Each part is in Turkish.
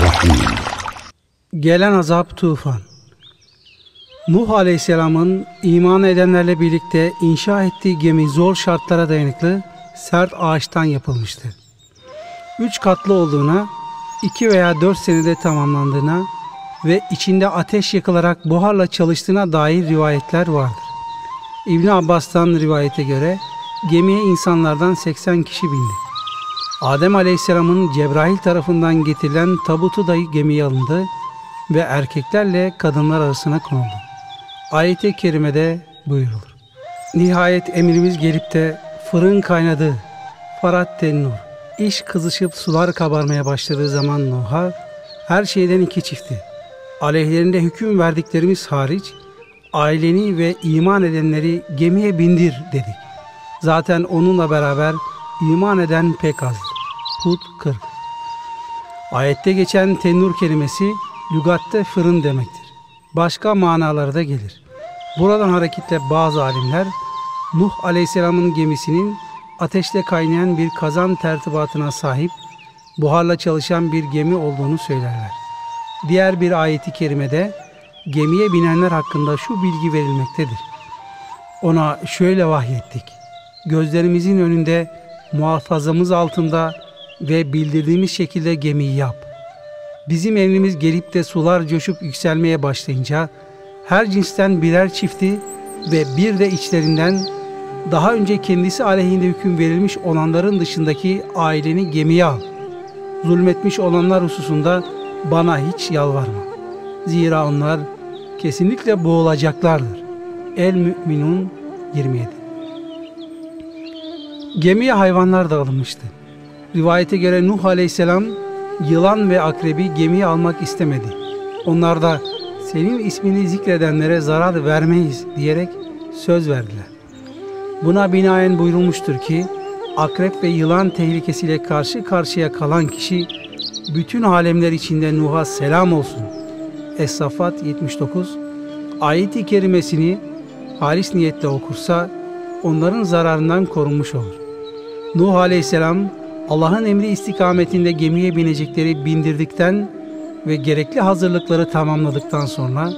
Rahim Gelen azap tufan. Nuh Aleyhisselam'ın iman edenlerle birlikte inşa ettiği gemi zor şartlara dayanıklı sert ağaçtan yapılmıştı. Üç katlı olduğuna, iki veya dört senede tamamlandığına ve içinde ateş yakılarak buharla çalıştığına dair rivayetler vardır. İbn Abbas'tan rivayete göre gemiye insanlardan 80 kişi bindi. Adem Aleyhisselam'ın Cebrail tarafından getirilen tabutu da gemiye alındı ve erkeklerle kadınlar arasına konuldu. Ayet-i kerimede buyurulur. Nihayet emrimiz gelip de fırın kaynadı, farat tennur. İş kızışıp sular kabarmaya başladığı zaman Nuh'a her şeyden iki çifti. Aleyhlerinde hüküm verdiklerimiz hariç aileni ve iman edenleri gemiye bindir dedik. Zaten onunla beraber iman eden pek azdır. Hud 40 Ayette geçen tennur kelimesi lügatte fırın demektir. Başka manaları da gelir. Buradan hareketle bazı alimler Nuh Aleyhisselam'ın gemisinin ateşle kaynayan bir kazan tertibatına sahip, buharla çalışan bir gemi olduğunu söylerler. Diğer bir ayeti kerimede gemiye binenler hakkında şu bilgi verilmektedir. Ona şöyle vahyettik. Gözlerimizin önünde, muhafazamız altında ve bildirdiğimiz şekilde gemiyi yap. Bizim emrimiz gelip de sular coşup yükselmeye başlayınca her cinsten birer çifti ve bir de içlerinden daha önce kendisi aleyhinde hüküm verilmiş olanların dışındaki aileni gemiye al. Zulmetmiş olanlar hususunda bana hiç yalvarma. Zira onlar kesinlikle boğulacaklardır. El Müminun 27 Gemiye hayvanlar da alınmıştı. Rivayete göre Nuh Aleyhisselam yılan ve akrebi gemiye almak istemedi. Onlar da senin ismini zikredenlere zarar vermeyiz diyerek söz verdiler. Buna binaen buyurulmuştur ki akrep ve yılan tehlikesiyle karşı karşıya kalan kişi bütün alemler içinde Nuh'a selam olsun. Es-Safat 79 Ayet-i kerimesini halis niyetle okursa onların zararından korunmuş olur. Nuh aleyhisselam Allah'ın emri istikametinde gemiye binecekleri bindirdikten ve gerekli hazırlıkları tamamladıktan sonra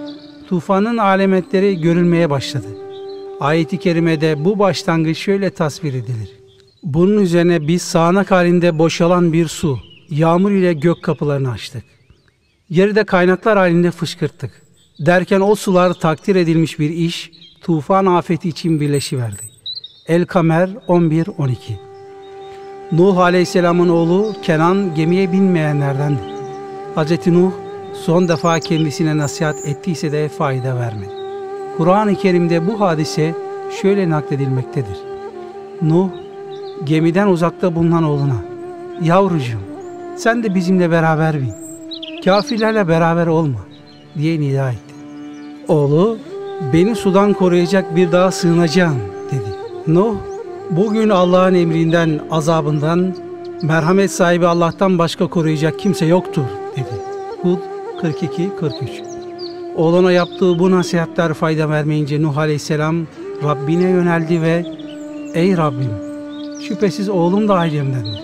tufanın alametleri görülmeye başladı. Ayet-i kerimede bu başlangıç şöyle tasvir edilir. Bunun üzerine biz sağanak halinde boşalan bir su, yağmur ile gök kapılarını açtık. Yeri de kaynaklar halinde fışkırttık. Derken o sular takdir edilmiş bir iş, tufan afeti için birleşiverdi. El-Kamer 11-12 Nuh Aleyhisselam'ın oğlu Kenan gemiye binmeyenlerdendi. Hz. Nuh son defa kendisine nasihat ettiyse de fayda vermedi. Kur'an-ı Kerim'de bu hadise şöyle nakledilmektedir. Nuh gemiden uzakta bulunan oğluna yavrucuğum sen de bizimle beraber bin. Kafirlerle beraber olma diye nida etti. Oğlu beni sudan koruyacak bir dağa sığınacağım dedi. Nuh bugün Allah'ın emrinden azabından merhamet sahibi Allah'tan başka koruyacak kimse yoktur dedi. Hud 42-43 Oğluna yaptığı bu nasihatler fayda vermeyince Nuh Aleyhisselam Rabbine yöneldi ve Ey Rabbim şüphesiz oğlum da ailemdendir.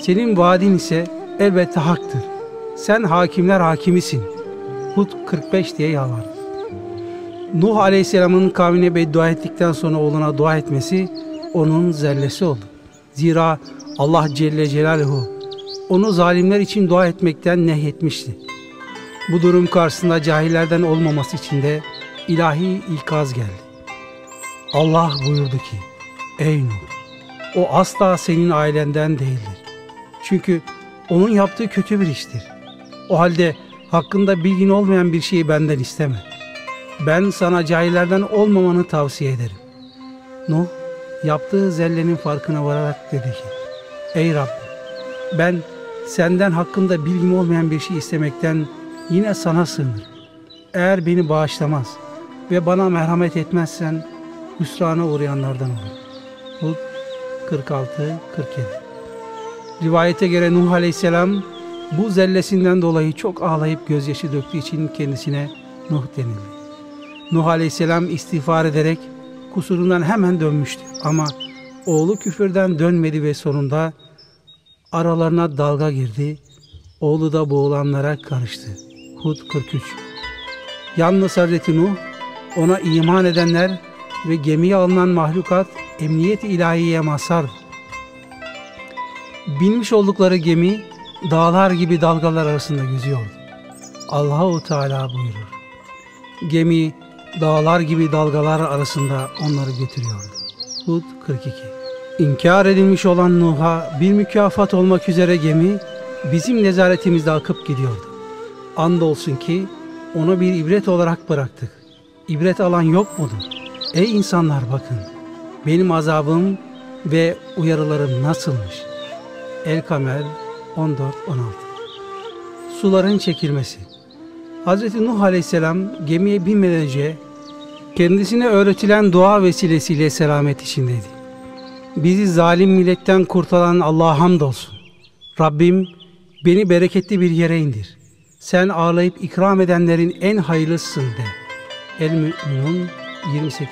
Senin vaadin ise elbette haktır. Sen hakimler hakimisin. Hud 45 diye yalvardı. Nuh Aleyhisselam'ın kavmine beddua ettikten sonra oğluna dua etmesi onun zellesi oldu. Zira Allah Celle Celaluhu onu zalimler için dua etmekten nehyetmişti. Bu durum karşısında cahillerden olmaması için de ilahi ikaz geldi. Allah buyurdu ki, Ey Nuh, o asla senin ailenden değildir. Çünkü onun yaptığı kötü bir iştir. O halde hakkında bilgin olmayan bir şeyi benden isteme. Ben sana cahillerden olmamanı tavsiye ederim. Nuh, yaptığı zellenin farkına vararak dedi ki, Ey Rabbim, ben senden hakkında bilgim olmayan bir şey istemekten yine sana sığınır. Eğer beni bağışlamaz ve bana merhamet etmezsen hüsrana uğrayanlardan olur. Hud 46-47 Rivayete göre Nuh Aleyhisselam bu zellesinden dolayı çok ağlayıp gözyaşı döktüğü için kendisine Nuh denildi. Nuh Aleyhisselam istiğfar ederek kusurundan hemen dönmüştü ama oğlu küfürden dönmedi ve sonunda aralarına dalga girdi. Oğlu da boğulanlara karıştı. Hud 43 Yalnız Hazreti Nuh, ona iman edenler ve gemiye alınan mahlukat emniyet ilahiye mazhardı. Binmiş oldukları gemi dağlar gibi dalgalar arasında yüzüyordu. Allahu Teala buyurur. Gemi dağlar gibi dalgalar arasında onları götürüyordu. Hud 42 İnkar edilmiş olan Nuh'a bir mükafat olmak üzere gemi bizim nezaretimizde akıp gidiyordu. Andolsun ki onu bir ibret olarak bıraktık. İbret alan yok mudur? Ey insanlar bakın, benim azabım ve uyarılarım nasılmış? El-Kamer 14-16 Suların çekilmesi Hz. Nuh Aleyhisselam gemiye binmeden önce kendisine öğretilen dua vesilesiyle selamet içindeydi. Bizi zalim milletten kurtaran Allah'a hamdolsun. Rabbim beni bereketli bir yere indir. Sen ağlayıp ikram edenlerin en hayırlısın de. El-Mü'minun 28-29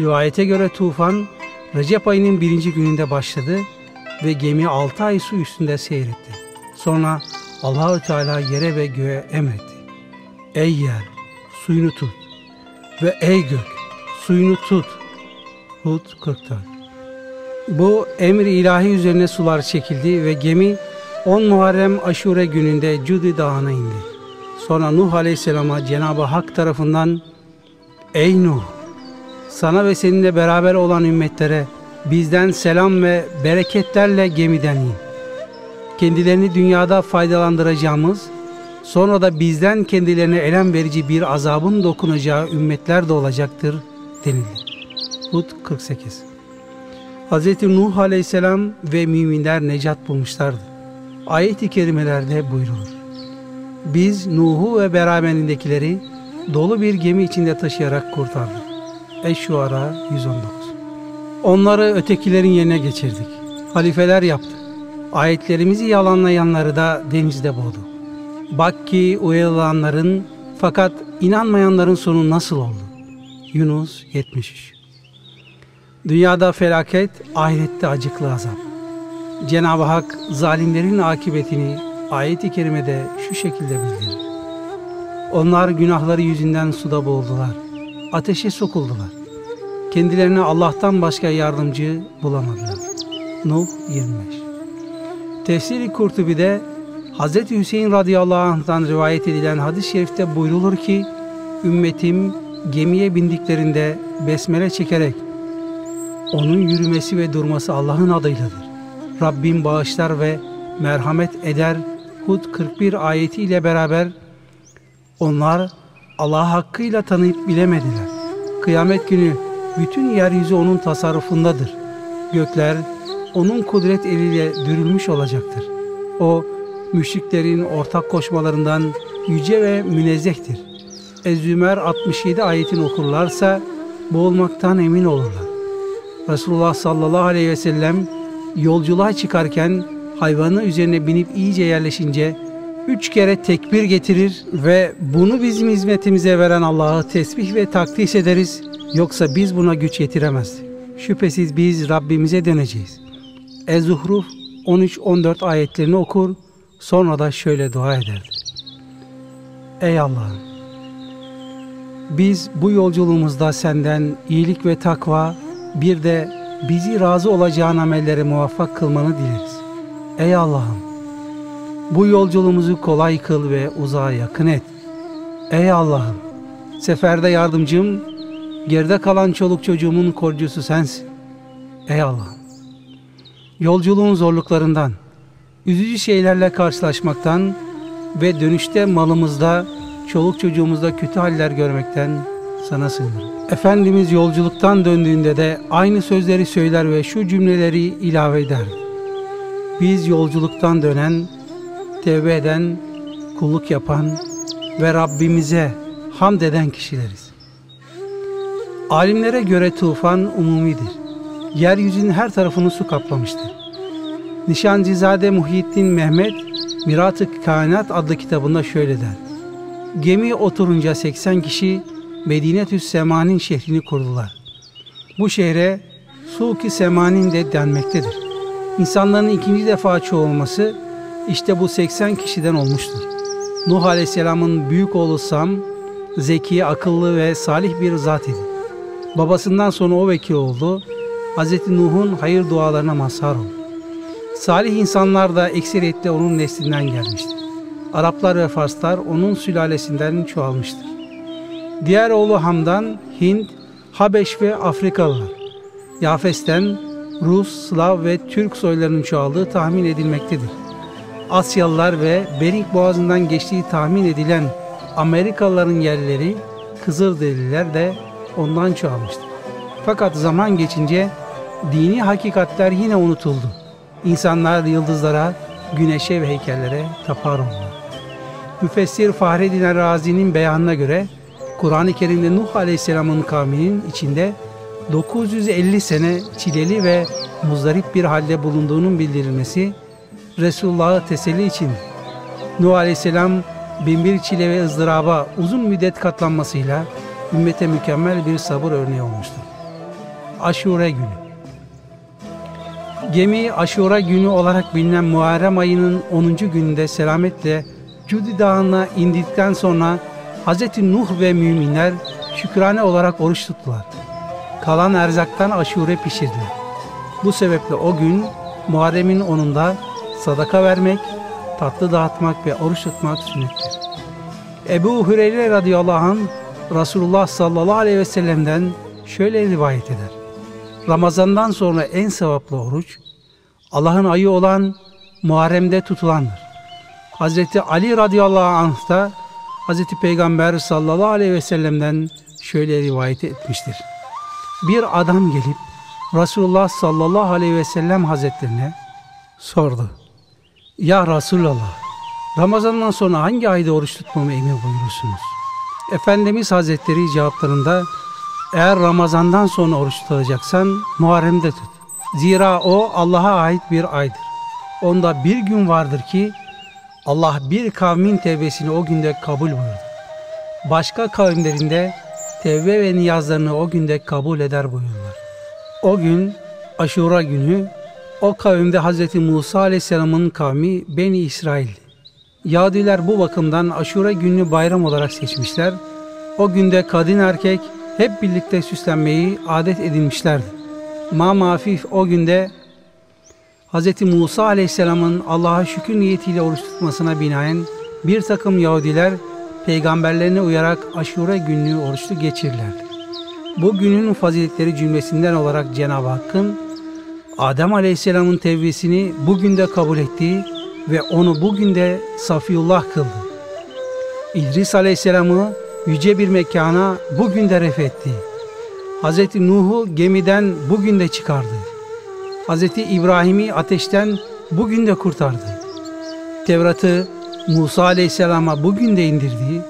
Rivayete göre tufan Recep ayının birinci gününde başladı ve gemi altı ay su üstünde seyretti. Sonra Allahü Teala yere ve göğe emretti. Ey yer suyunu tut ve ey gök suyunu tut. Hud 44 Bu emri ilahi üzerine sular çekildi ve gemi 10 Muharrem Aşure gününde Cudi Dağı'na indi. Sonra Nuh Aleyhisselam'a Cenab-ı Hak tarafından Ey Nuh! Sana ve seninle beraber olan ümmetlere bizden selam ve bereketlerle gemiden in. Kendilerini dünyada faydalandıracağımız, sonra da bizden kendilerine elem verici bir azabın dokunacağı ümmetler de olacaktır denildi. Hud 48 Hz. Nuh Aleyhisselam ve müminler necat bulmuşlardı. Ayet-i kerimelerde buyrulur. Biz Nuh'u ve beraberindekileri dolu bir gemi içinde taşıyarak kurtardık. Eş-Şuara 119 Onları ötekilerin yerine geçirdik. Halifeler yaptı. Ayetlerimizi yalanlayanları da denizde boğdu. Bak ki uyarılanların fakat inanmayanların sonu nasıl oldu? Yunus 73 Dünyada felaket, ahirette acıklı azap. Cenab-ı Hak zalimlerin akıbetini ayet-i kerimede şu şekilde bildirir. Onlar günahları yüzünden suda boğuldular. Ateşe sokuldular. Kendilerine Allah'tan başka yardımcı bulamadılar. Nuh 25 Tefsiri Kurtubi'de Hz. Hüseyin radıyallahu anh'tan rivayet edilen hadis-i şerifte buyrulur ki ümmetim gemiye bindiklerinde besmele çekerek onun yürümesi ve durması Allah'ın adıyladır. Rabbim bağışlar ve merhamet eder. Hud 41 ayeti ile beraber onlar Allah hakkıyla tanıyıp bilemediler. Kıyamet günü bütün yeryüzü onun tasarrufundadır. Gökler onun kudret eliyle dürülmüş olacaktır. O müşriklerin ortak koşmalarından yüce ve münezzehtir. Ez-Zümer 67 ayetini okurlarsa boğulmaktan emin olurlar. Resulullah sallallahu aleyhi ve sellem yolculuğa çıkarken hayvanı üzerine binip iyice yerleşince üç kere tekbir getirir ve bunu bizim hizmetimize veren Allah'ı tesbih ve takdis ederiz. Yoksa biz buna güç yetiremezdik. Şüphesiz biz Rabbimize döneceğiz. Ez-Zuhruf 13-14 ayetlerini okur, sonra da şöyle dua ederdi. Ey Allah'ım! Biz bu yolculuğumuzda senden iyilik ve takva, bir de bizi razı olacağın amellere muvaffak kılmanı dileriz. Ey Allah'ım! Bu yolculuğumuzu kolay kıl ve uzağa yakın et. Ey Allah'ım! Seferde yardımcım, geride kalan çoluk çocuğumun korucusu sensin. Ey Allah'ım! Yolculuğun zorluklarından, üzücü şeylerle karşılaşmaktan ve dönüşte malımızda, çoluk çocuğumuzda kötü haller görmekten sana sığınırım. Efendimiz yolculuktan döndüğünde de aynı sözleri söyler ve şu cümleleri ilave eder. Biz yolculuktan dönen, tevbe eden, kulluk yapan ve Rabbimize hamd eden kişileriz. Alimlere göre tufan umumidir. Yeryüzünün her tarafını su kaplamıştır. Nişancızade Muhyiddin Mehmet Mirat-ı Kainat adlı kitabında şöyle der. Gemi oturunca 80 kişi Medine-tü Semanin şehrini kurdular. Bu şehre Suki Semanin de denmektedir. İnsanların ikinci defa çoğulması İşte bu 80 kişiden olmuştur. Nuh Aleyhisselam'ın büyük oğlu Sam, zeki, akıllı ve salih bir zat idi. Babasından sonra o vekil oldu. Hz. Nuh'un hayır dualarına mazhar oldu. Salih insanlar da ekseriyetle onun neslinden gelmiştir. Araplar ve Farslar onun sülalesinden çoğalmıştır. Diğer oğlu Hamdan, Hint, Habeş ve Afrikalılar. Yafes'ten Rus, Slav ve Türk soylarının çoğaldığı tahmin edilmektedir. Asyalılar ve Bering Boğazı'ndan geçtiği tahmin edilen Amerikalıların yerleri Kızılderililer de ondan çoğalmıştır. Fakat zaman geçince dini hakikatler yine unutuldu. İnsanlar yıldızlara, güneşe ve heykellere tapar oldular. Müfessir Fahreddin Razi'nin beyanına göre Kur'an-ı Kerim'de Nuh Aleyhisselam'ın kavminin içinde 950 sene çileli ve muzdarip bir halde bulunduğunun bildirilmesi Resulullah'ı teselli için Nuh Aleyhisselam binbir çile ve ızdıraba uzun müddet katlanmasıyla ümmete mükemmel bir sabır örneği olmuştur. Aşure günü Gemi Aşura günü olarak bilinen Muharrem ayının 10. gününde selametle Cudi Dağı'na indikten sonra Hz. Nuh ve müminler şükrane olarak oruç tuttular. Kalan erzaktan aşure pişirdiler. Bu sebeple o gün Muharrem'in 10'unda sadaka vermek, tatlı dağıtmak ve oruç tutmak sünnettir. Ebu Hüreyre radıyallahu anh Resulullah sallallahu aleyhi ve sellem'den şöyle rivayet eder. Ramazandan sonra en sevaplı oruç Allah'ın ayı olan Muharrem'de tutulandır. Hazreti Ali radıyallahu anh da Hazreti Peygamber sallallahu aleyhi ve sellem'den şöyle rivayet etmiştir. Bir adam gelip Resulullah sallallahu aleyhi ve sellem hazretlerine sordu. Ya Resulallah, Ramazan'dan sonra hangi ayda oruç tutmamı emir buyurursunuz? Efendimiz Hazretleri cevaplarında eğer Ramazan'dan sonra oruç tutacaksan Muharrem'de tut. Zira o Allah'a ait bir aydır. Onda bir gün vardır ki Allah bir kavmin tevbesini o günde kabul buyurdu. Başka kavimlerinde tevbe ve niyazlarını o günde kabul eder buyurdular. O gün Aşura günü o kavimde Hz. Musa Aleyhisselam'ın kavmi Beni İsrail. Yahudiler bu bakımdan Aşura gününü bayram olarak seçmişler. O günde kadın erkek hep birlikte süslenmeyi adet edinmişlerdi. Ma Mafif o günde Hz. Musa Aleyhisselam'ın Allah'a şükür niyetiyle oruç tutmasına binaen bir takım Yahudiler peygamberlerine uyarak aşure günlüğü oruçlu geçirirlerdi. Bu günün faziletleri cümlesinden olarak Cenab-ı Hakk'ın Adem Aleyhisselam'ın tevbesini bugün de kabul ettiği ve onu bugün de Safiyullah kıldı. İdris Aleyhisselam'ı yüce bir mekana bugün de refetti. Hz. Nuh'u gemiden bugün de çıkardı. Hz. İbrahim'i ateşten bugün de kurtardı. Tevrat'ı Musa Aleyhisselam'a bugün de indirdi.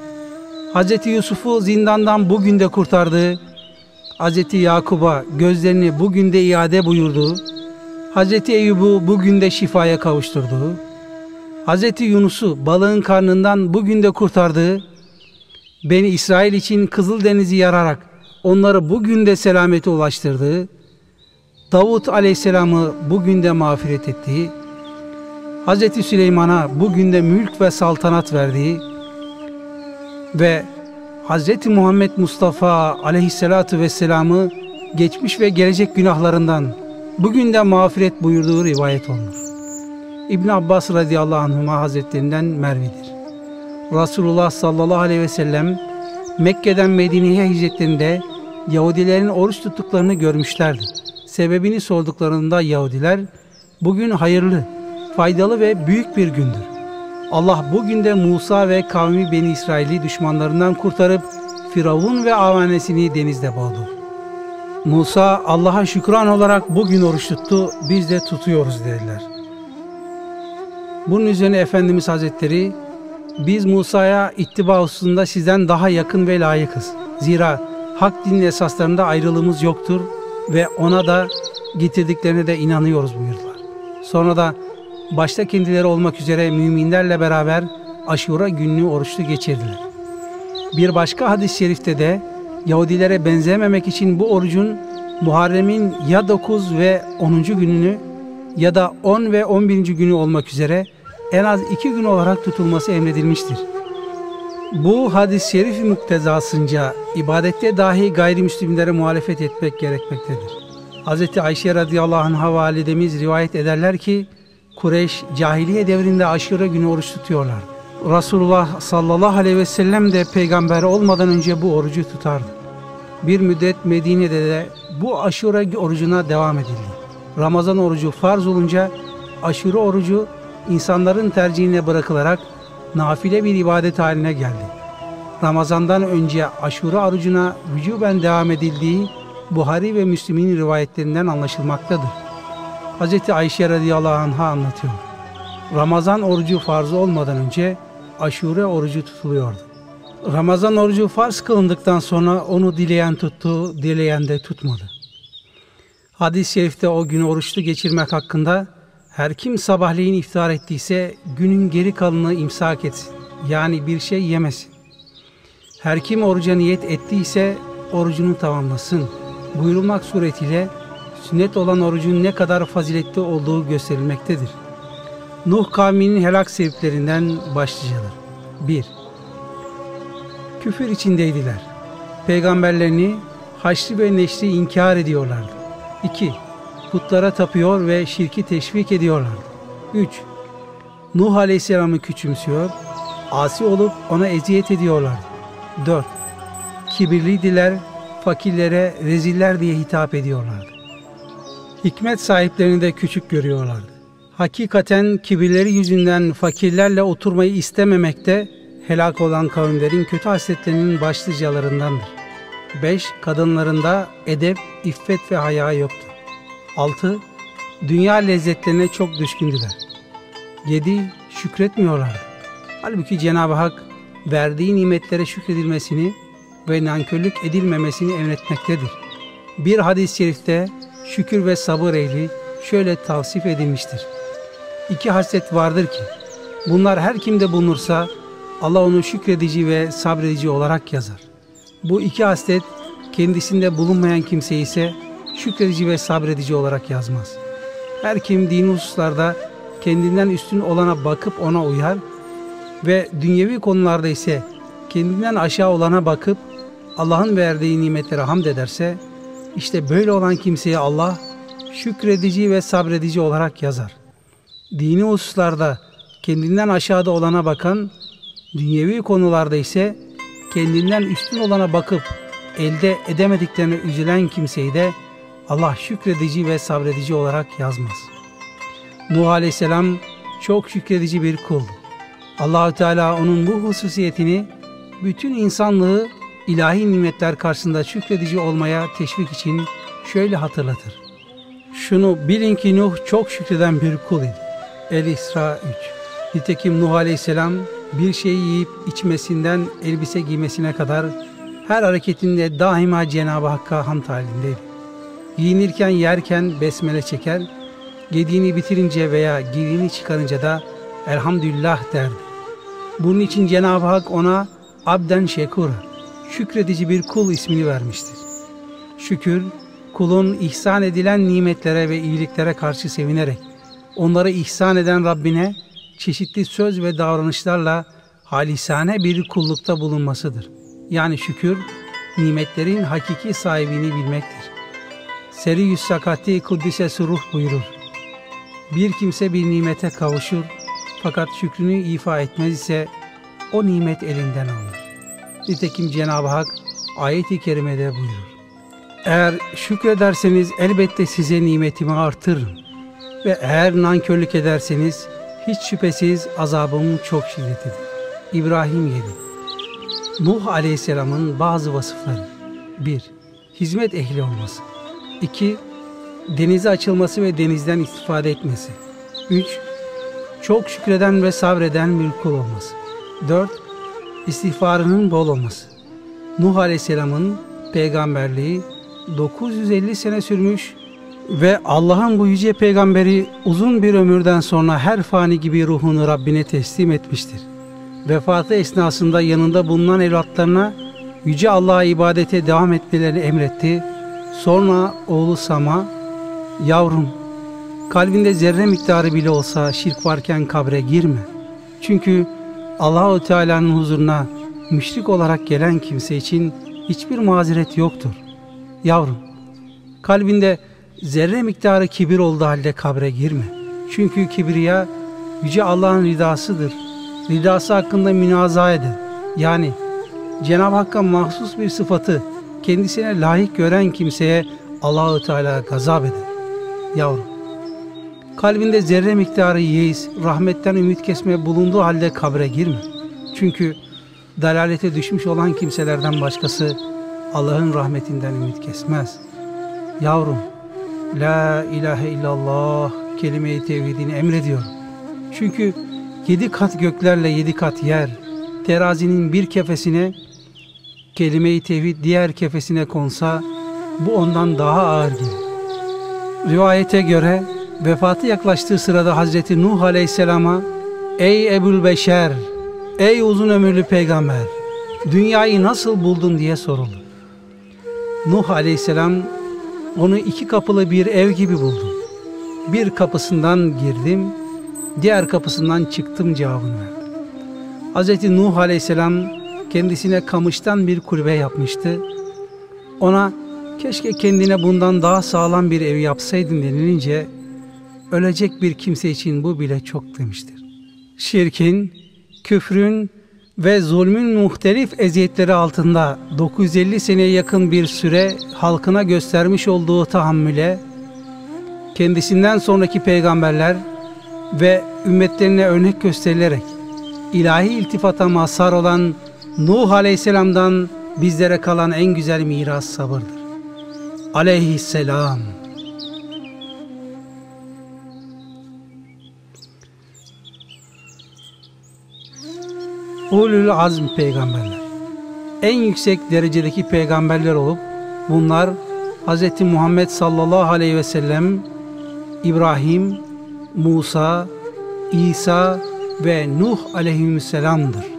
Hz. Yusuf'u zindandan bugün de kurtardı. Hz. Yakub'a gözlerini bugün de iade buyurdu. Hz. Eyyub'u bugün de şifaya kavuşturdu. Hz. Yunus'u balığın karnından bugün de kurtardı. Beni İsrail için Kızıldeniz'i yararak onları bugün de selamete ulaştırdı. Davut aleyhisselamı bugün de mağfiret etti. Hz. Süleyman'a bugün de mülk ve saltanat verdi. Ve Hz. Muhammed Mustafa aleyhissalatu vesselam'ı geçmiş ve gelecek günahlarından bugün de mağfiret buyurduğu rivayet olunur. İbn Abbas radıyallahu anhuma hazretlerinden Mervi'dir. Resulullah sallallahu aleyhi ve sellem Mekke'den Medine'ye hicretlerinde Yahudilerin oruç tuttuklarını görmüşlerdi. Sebebini sorduklarında Yahudiler bugün hayırlı, faydalı ve büyük bir gündür. Allah bugün de Musa ve kavmi Beni İsrail'i düşmanlarından kurtarıp Firavun ve avanesini denizde boğdu. Musa Allah'a şükran olarak bugün oruç tuttu, biz de tutuyoruz dediler. Bunun üzerine Efendimiz Hazretleri biz Musa'ya ittiba hususunda sizden daha yakın ve layıkız. Zira hak dinin esaslarında ayrılığımız yoktur ve ona da getirdiklerine de inanıyoruz buyurdular. Sonra da başta kendileri olmak üzere müminlerle beraber aşura günlüğü oruçlu geçirdiler. Bir başka hadis-i şerifte de Yahudilere benzememek için bu orucun Muharrem'in ya 9 ve 10. gününü ya da 10 ve 11. günü olmak üzere en az iki gün olarak tutulması emredilmiştir. Bu hadis-i şerif muktezasınca ibadette dahi gayrimüslimlere muhalefet etmek gerekmektedir. Hz. Ayşe radıyallahu anh validemiz rivayet ederler ki Kureyş cahiliye devrinde aşure günü oruç tutuyorlar. Resulullah sallallahu aleyhi ve sellem de peygamber olmadan önce bu orucu tutardı. Bir müddet Medine'de de bu aşure orucuna devam edildi. Ramazan orucu farz olunca aşure orucu insanların tercihine bırakılarak nafile bir ibadet haline geldi. Ramazandan önce aşure orucuna vücuben devam edildiği Buhari ve Müslim'in rivayetlerinden anlaşılmaktadır. Hz. Ayşe radıyallahu anh'a anlatıyor. Ramazan orucu farz olmadan önce aşure orucu tutuluyordu. Ramazan orucu farz kılındıktan sonra onu dileyen tuttu, dileyen de tutmadı. Hadis-i şerifte o günü oruçlu geçirmek hakkında her kim sabahleyin iftar ettiyse günün geri kalanını imsak etsin. Yani bir şey yemesin. Her kim oruca niyet ettiyse orucunu tamamlasın. Buyurulmak suretiyle sünnet olan orucun ne kadar faziletli olduğu gösterilmektedir. Nuh kavminin helak sebeplerinden başlıcalar. 1. Küfür içindeydiler. Peygamberlerini haçlı ve neşri inkar ediyorlardı. 2. Putlara tapıyor ve şirki teşvik ediyorlardı. 3. Nuh Aleyhisselam'ı küçümsüyor, asi olup ona eziyet ediyorlardı. 4. Kibirliydiler, fakirlere reziller diye hitap ediyorlardı. Hikmet sahiplerini de küçük görüyorlardı. Hakikaten kibirleri yüzünden fakirlerle oturmayı istememekte helak olan kavimlerin kötü hasletlerinin başlıcalarındandır. 5. Kadınlarında edep, iffet ve haya yoktu. 6. Dünya lezzetlerine çok düşkündüler. 7. Şükretmiyorlardı. Halbuki Cenab-ı Hak verdiği nimetlere şükredilmesini ve nankörlük edilmemesini emretmektedir. Bir hadis-i şerifte şükür ve sabır ehli şöyle tavsif edilmiştir. İki haslet vardır ki, bunlar her kimde bulunursa Allah onu şükredici ve sabredici olarak yazar. Bu iki haslet kendisinde bulunmayan kimse ise şükredici ve sabredici olarak yazmaz. Her kim dini hususlarda kendinden üstün olana bakıp ona uyar ve dünyevi konularda ise kendinden aşağı olana bakıp Allah'ın verdiği nimetlere hamd ederse işte böyle olan kimseye Allah şükredici ve sabredici olarak yazar. Dini hususlarda kendinden aşağıda olana bakan, dünyevi konularda ise kendinden üstün olana bakıp elde edemediklerine üzülen kimseyi de Allah şükredici ve sabredici olarak yazmaz. Nuh Aleyhisselam çok şükredici bir kul. Allahü Teala onun bu hususiyetini bütün insanlığı ilahi nimetler karşısında şükredici olmaya teşvik için şöyle hatırlatır. Şunu bilin ki Nuh çok şükreden bir kul idi. El-İsra 3 Nitekim Nuh Aleyhisselam bir şeyi yiyip içmesinden elbise giymesine kadar her hareketinde daima Cenab-ı Hakk'a hamd halindeydi. Giyinirken yerken besmele çeker, yediğini bitirince veya giydiğini çıkarınca da elhamdülillah derdi. Bunun için Cenab-ı Hak ona abden şekur, şükredici bir kul ismini vermiştir. Şükür, kulun ihsan edilen nimetlere ve iyiliklere karşı sevinerek, onları ihsan eden Rabbine çeşitli söz ve davranışlarla halisane bir kullukta bulunmasıdır. Yani şükür, nimetlerin hakiki sahibini bilmektir. Seri yüz sakati kuddise ruh buyurur. Bir kimse bir nimete kavuşur fakat şükrünü ifa etmez ise o nimet elinden alınır. Nitekim Cenab-ı Hak ayet-i kerimede buyurur. Eğer şükrederseniz elbette size nimetimi artırırım. Ve eğer nankörlük ederseniz hiç şüphesiz azabım çok şiddetlidir. İbrahim 7 Nuh Aleyhisselam'ın bazı vasıfları 1. Hizmet ehli olması 2. Denize açılması ve denizden istifade etmesi 3. Çok şükreden ve sabreden bir kul olması 4. İstiğfarının bol olması Nuh Aleyhisselam'ın peygamberliği 950 sene sürmüş ve Allah'ın bu yüce peygamberi uzun bir ömürden sonra her fani gibi ruhunu Rabbine teslim etmiştir. Vefatı esnasında yanında bulunan evlatlarına yüce Allah'a ibadete devam etmelerini emretti. Sonra oğlu Sam'a, yavrum Kalbinde zerre miktarı bile olsa şirk varken kabre girme. Çünkü Allahu Teala'nın huzuruna müşrik olarak gelen kimse için hiçbir mazeret yoktur. Yavrum, kalbinde zerre miktarı kibir olduğu halde kabre girme. Çünkü kibriya Yüce Allah'ın ridasıdır. Ridası hakkında münaza eder. Yani Cenab-ı Hakk'a mahsus bir sıfatı kendisine layık gören kimseye Allahü Teala gazap eder. Yavrum, kalbinde zerre miktarı yeis, rahmetten ümit kesme bulunduğu halde kabre girme. Çünkü dalalete düşmüş olan kimselerden başkası Allah'ın rahmetinden ümit kesmez. Yavrum, La ilahe illallah kelime-i tevhidini emrediyorum. Çünkü yedi kat göklerle yedi kat yer, terazinin bir kefesine, kelime-i tevhid diğer kefesine konsa, bu ondan daha ağır gelir. Rivayete göre vefatı yaklaştığı sırada Hazreti Nuh Aleyhisselam'a Ey Ebul Beşer, ey uzun ömürlü peygamber, dünyayı nasıl buldun diye soruldu. Nuh Aleyhisselam onu iki kapılı bir ev gibi buldum. Bir kapısından girdim, diğer kapısından çıktım cevabını verdi. Hz. Nuh Aleyhisselam kendisine kamıştan bir kulübe yapmıştı. Ona keşke kendine bundan daha sağlam bir ev yapsaydın denilince ölecek bir kimse için bu bile çok demiştir. Şirkin, küfrün ve zulmün muhtelif eziyetleri altında 950 seneye yakın bir süre halkına göstermiş olduğu tahammüle, kendisinden sonraki peygamberler ve ümmetlerine örnek gösterilerek ilahi iltifata mazhar olan Nuh Aleyhisselam'dan bizlere kalan en güzel miras sabırdır. Aleyhisselam. Ulul azm peygamberler. En yüksek derecedeki peygamberler olup bunlar Hz. Muhammed sallallahu aleyhi ve sellem, İbrahim, Musa, İsa ve Nuh aleyhisselamdır.